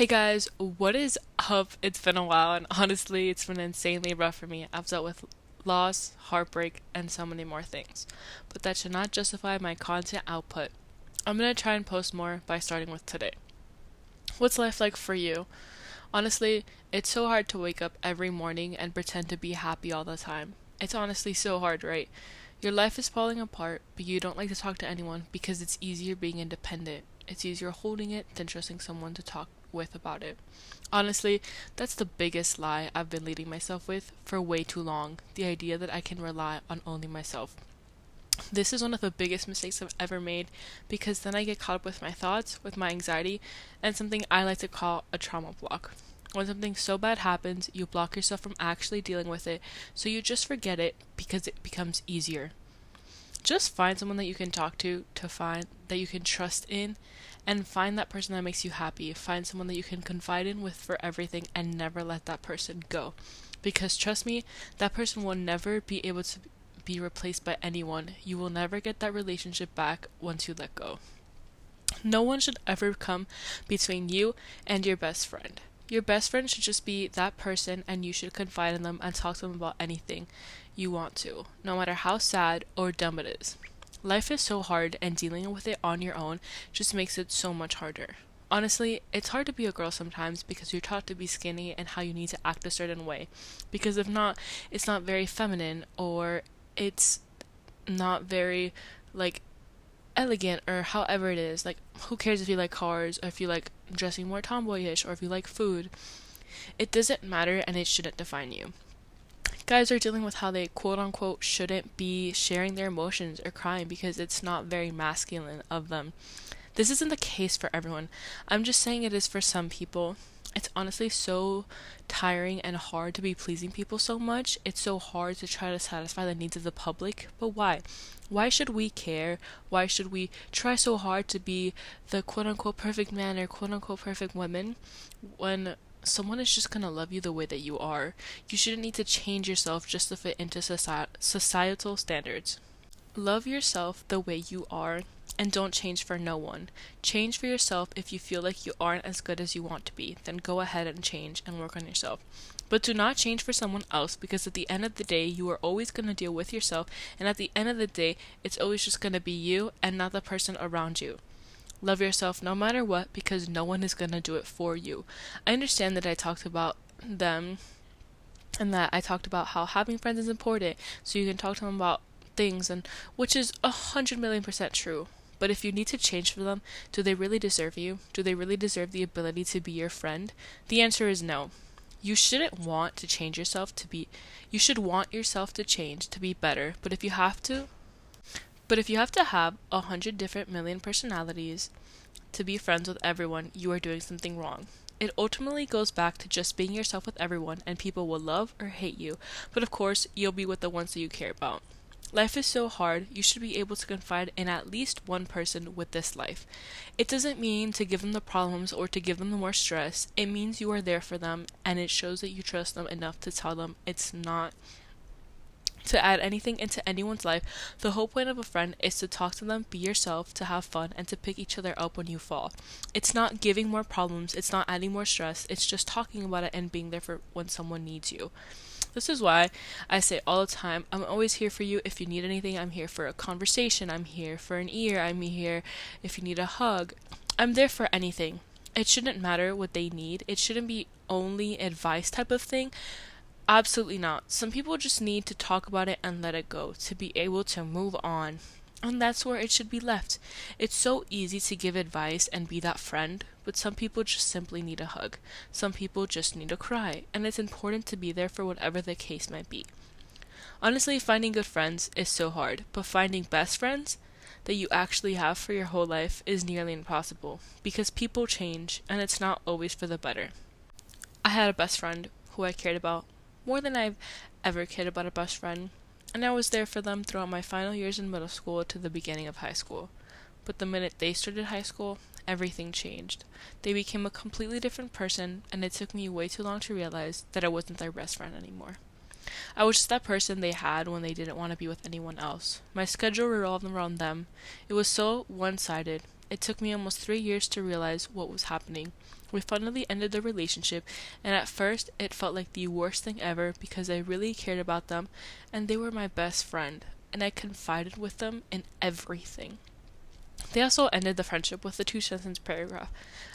Hey guys, what is up? It's been a while, and honestly, it's been insanely rough for me. I've dealt with loss, heartbreak, and so many more things. But that should not justify my content output. I'm gonna try and post more by starting with today. What's life like for you? Honestly, it's so hard to wake up every morning and pretend to be happy all the time. It's honestly so hard, right? Your life is falling apart, but you don't like to talk to anyone because it's easier being independent. It's easier holding it than trusting someone to talk with about it. Honestly, that's the biggest lie I've been leading myself with for way too long the idea that I can rely on only myself. This is one of the biggest mistakes I've ever made because then I get caught up with my thoughts, with my anxiety, and something I like to call a trauma block. When something so bad happens, you block yourself from actually dealing with it, so you just forget it because it becomes easier. Just find someone that you can talk to, to find that you can trust in, and find that person that makes you happy. Find someone that you can confide in with for everything and never let that person go. Because trust me, that person will never be able to be replaced by anyone. You will never get that relationship back once you let go. No one should ever come between you and your best friend. Your best friend should just be that person, and you should confide in them and talk to them about anything you want to, no matter how sad or dumb it is. Life is so hard, and dealing with it on your own just makes it so much harder. Honestly, it's hard to be a girl sometimes because you're taught to be skinny and how you need to act a certain way. Because if not, it's not very feminine or it's not very, like, elegant or however it is. Like, who cares if you like cars or if you like dressing more tomboyish or if you like food? It doesn't matter and it shouldn't define you guys are dealing with how they quote unquote shouldn't be sharing their emotions or crying because it's not very masculine of them. This isn't the case for everyone. I'm just saying it is for some people. It's honestly so tiring and hard to be pleasing people so much. It's so hard to try to satisfy the needs of the public. But why? Why should we care? Why should we try so hard to be the quote unquote perfect man or quote unquote perfect woman when someone is just gonna love you the way that you are. You shouldn't need to change yourself just to fit into soci- societal standards. Love yourself the way you are and don't change for no one. Change for yourself if you feel like you aren't as good as you want to be. Then go ahead and change and work on yourself. But do not change for someone else because at the end of the day, you are always going to deal with yourself, and at the end of the day, it's always just going to be you and not the person around you. Love yourself no matter what because no one is going to do it for you. I understand that I talked about them and that I talked about how having friends is important so you can talk to them about things and which is a hundred million percent true. But if you need to change for them, do they really deserve you? Do they really deserve the ability to be your friend? The answer is no. You shouldn't want to change yourself to be you should want yourself to change to be better, but if you have to, but if you have to have a hundred different million personalities to be friends with everyone, you are doing something wrong. It ultimately goes back to just being yourself with everyone, and people will love or hate you, but of course, you'll be with the ones that you care about. Life is so hard, you should be able to confide in at least one person with this life. It doesn't mean to give them the problems or to give them the more stress. It means you are there for them and it shows that you trust them enough to tell them it's not to add anything into anyone's life, the whole point of a friend is to talk to them, be yourself, to have fun, and to pick each other up when you fall. It's not giving more problems, it's not adding more stress, it's just talking about it and being there for when someone needs you. This is why I say all the time, I'm always here for you. If you need anything, I'm here for a conversation, I'm here for an ear, I'm here if you need a hug. I'm there for anything. It shouldn't matter what they need. It shouldn't be only advice type of thing Absolutely not. Some people just need to talk about it and let it go to be able to move on. And that's where it should be left. It's so easy to give advice and be that friend, but some people just simply need a hug. Some people just need to cry, and it's important to be there for whatever the case might be. Honestly, finding good friends is so hard, but finding best friends that you actually have for your whole life is nearly impossible because people change and it's not always for the better. I had a best friend who I cared about more than I've ever cared about a best friend, and I was there for them throughout my final years in middle school to the beginning of high school. But the minute they started high school, everything changed. They became a completely different person, and it took me way too long to realize that I wasn't their best friend anymore. I was just that person they had when they didn't want to be with anyone else. My schedule revolved around them. It was so one sided. It took me almost three years to realize what was happening. We finally ended the relationship, and at first it felt like the worst thing ever because I really cared about them and they were my best friend, and I confided with them in everything. They also ended the friendship with a two sentence paragraph.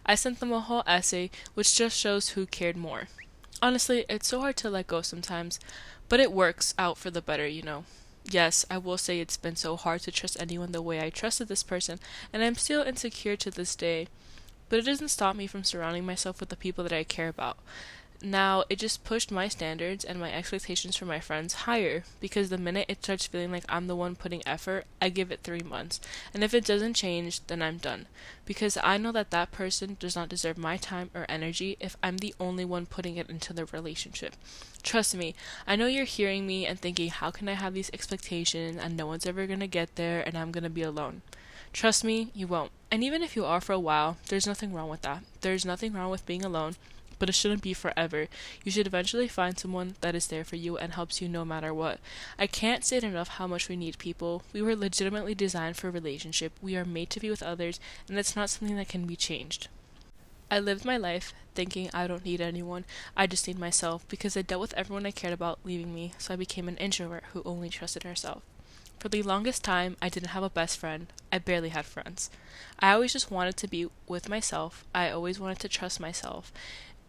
I sent them a whole essay which just shows who cared more. Honestly, it's so hard to let go sometimes, but it works out for the better, you know. Yes, I will say it's been so hard to trust anyone the way I trusted this person, and I'm still insecure to this day. But it doesn't stop me from surrounding myself with the people that I care about. Now, it just pushed my standards and my expectations for my friends higher because the minute it starts feeling like I'm the one putting effort, I give it three months. And if it doesn't change, then I'm done. Because I know that that person does not deserve my time or energy if I'm the only one putting it into the relationship. Trust me, I know you're hearing me and thinking, how can I have these expectations and no one's ever gonna get there and I'm gonna be alone? Trust me, you won't. And even if you are for a while, there's nothing wrong with that. There's nothing wrong with being alone but it shouldn't be forever. You should eventually find someone that is there for you and helps you no matter what. I can't say it enough how much we need people. We were legitimately designed for a relationship. We are made to be with others, and that's not something that can be changed. I lived my life thinking I don't need anyone. I just need myself because I dealt with everyone I cared about leaving me, so I became an introvert who only trusted herself. For the longest time, I didn't have a best friend. I barely had friends. I always just wanted to be with myself. I always wanted to trust myself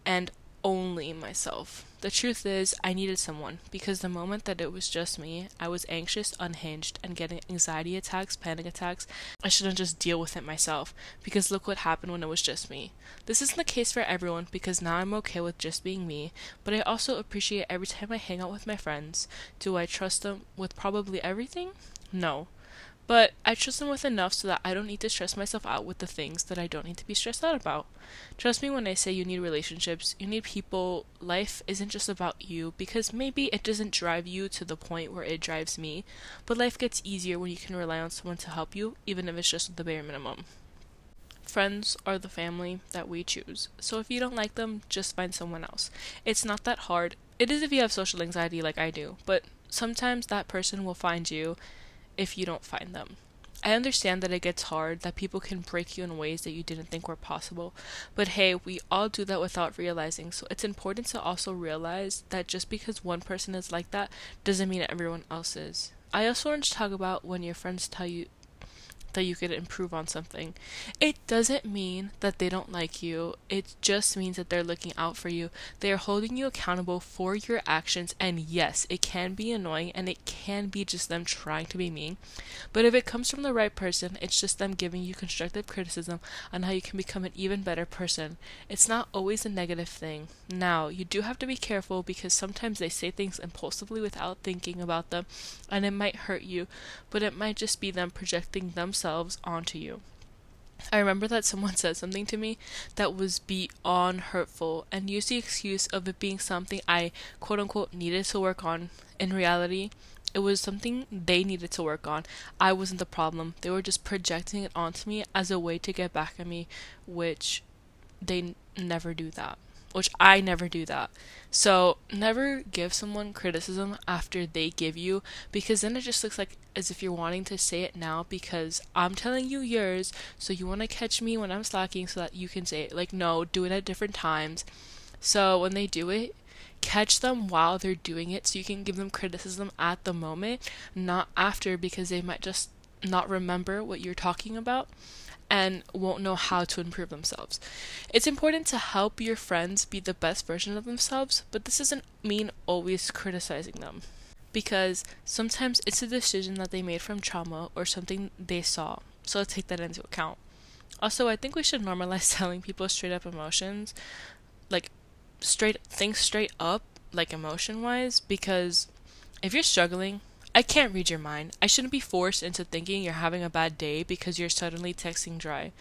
and only myself. The truth is, I needed someone because the moment that it was just me, I was anxious, unhinged, and getting anxiety attacks, panic attacks. I shouldn't just deal with it myself because look what happened when it was just me. This isn't the case for everyone because now I'm okay with just being me, but I also appreciate every time I hang out with my friends. Do I trust them with probably everything? No. But I trust them with enough so that I don't need to stress myself out with the things that I don't need to be stressed out about. Trust me when I say you need relationships, you need people. Life isn't just about you because maybe it doesn't drive you to the point where it drives me, but life gets easier when you can rely on someone to help you, even if it's just the bare minimum. Friends are the family that we choose. So if you don't like them, just find someone else. It's not that hard. It is if you have social anxiety like I do, but sometimes that person will find you if you don't find them. I understand that it gets hard, that people can break you in ways that you didn't think were possible, but hey, we all do that without realizing, so it's important to also realize that just because one person is like that doesn't mean everyone else is. I also want to talk about when your friends tell you that you could improve on something. It doesn't mean that they don't like you, it just means that they're looking out for you. They are holding you accountable for your actions, and yes, it can be annoying and it can be just them trying to be mean. But if it comes from the right person, it's just them giving you constructive criticism on how you can become an even better person. It's not always a negative thing. Now, you do have to be careful because sometimes they say things impulsively without thinking about them, and it might hurt you, but it might just be them projecting themselves themselves onto you. I remember that someone said something to me that was beyond hurtful and used the excuse of it being something I quote unquote needed to work on. In reality, it was something they needed to work on. I wasn't the problem. They were just projecting it onto me as a way to get back at me, which they n- never do that which I never do that. So never give someone criticism after they give you because then it just looks like as if you're wanting to say it now because I'm telling you yours, so you want to catch me when I'm slacking so that you can say it. Like, no, do it at different times. So when they do it, catch them while they're doing it so you can give them criticism at the moment, not after because they might just not remember what you're talking about and won't know how to improve themselves. It's important to help your friends be the best version of themselves, but this doesn't mean always criticizing them. Because sometimes it's a decision that they made from trauma or something they saw, so let's take that into account. Also, I think we should normalize telling people straight up emotions, like straight things straight up, like emotion wise, because if you're struggling, I can't read your mind. I shouldn't be forced into thinking you're having a bad day because you're suddenly texting dry.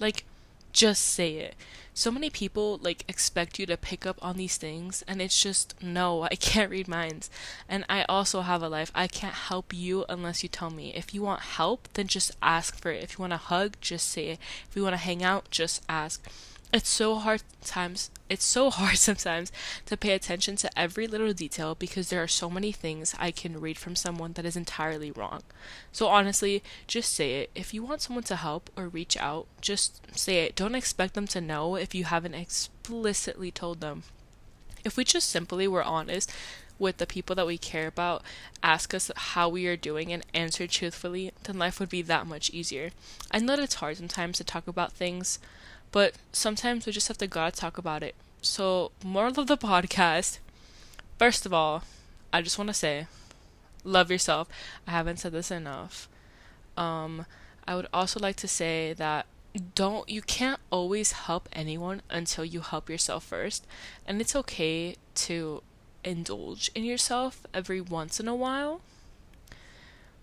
Like, just say it. So many people like expect you to pick up on these things and it's just no, I can't read minds. And I also have a life. I can't help you unless you tell me. If you want help, then just ask for it. If you want a hug, just say it. If you want to hang out, just ask. It's so hard times it's so hard sometimes to pay attention to every little detail because there are so many things I can read from someone that is entirely wrong. So honestly, just say it. If you want someone to help or reach out, just say it. Don't expect them to know if you haven't explicitly told them. If we just simply were honest with the people that we care about, ask us how we are doing and answer truthfully, then life would be that much easier. I know that it's hard sometimes to talk about things but sometimes we just have to gotta talk about it. So, moral of the podcast first of all, I just want to say love yourself. I haven't said this enough. Um, I would also like to say that don't you can't always help anyone until you help yourself first and it's okay to indulge in yourself every once in a while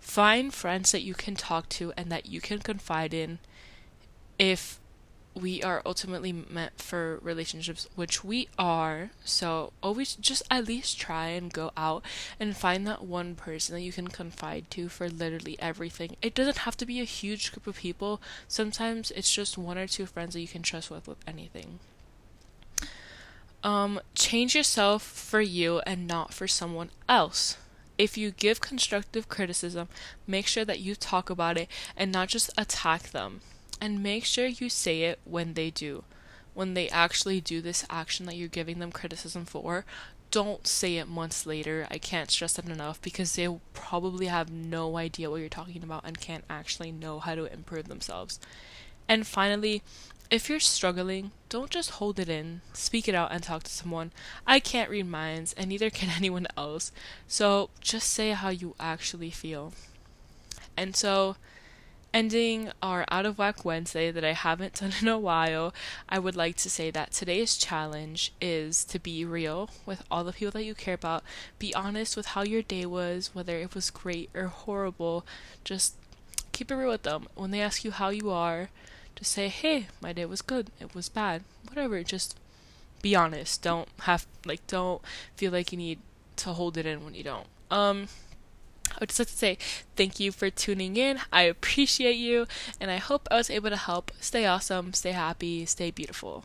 find friends that you can talk to and that you can confide in if we are ultimately meant for relationships, which we are. So always just at least try and go out and find that one person that you can confide to for literally everything. It doesn't have to be a huge group of people. Sometimes it's just one or two friends that you can trust with with anything. Um, change yourself for you and not for someone else. If you give constructive criticism, make sure that you talk about it and not just attack them and make sure you say it when they do. When they actually do this action that you're giving them criticism for, don't say it months later. I can't stress that enough because they probably have no idea what you're talking about and can't actually know how to improve themselves. And finally, if you're struggling, don't just hold it in. Speak it out and talk to someone. I can't read minds, and neither can anyone else. So just say how you actually feel. And so, ending our out of whack Wednesday that I haven't done in a while, I would like to say that today's challenge is to be real with all the people that you care about. Be honest with how your day was, whether it was great or horrible. Just keep it real with them. When they ask you how you are, just say, "Hey, my day was good. It was bad. Whatever." Just be honest. Don't have like don't feel like you need to hold it in when you don't. Um I would just like to say thank you for tuning in. I appreciate you, and I hope I was able to help. Stay awesome, stay happy, stay beautiful.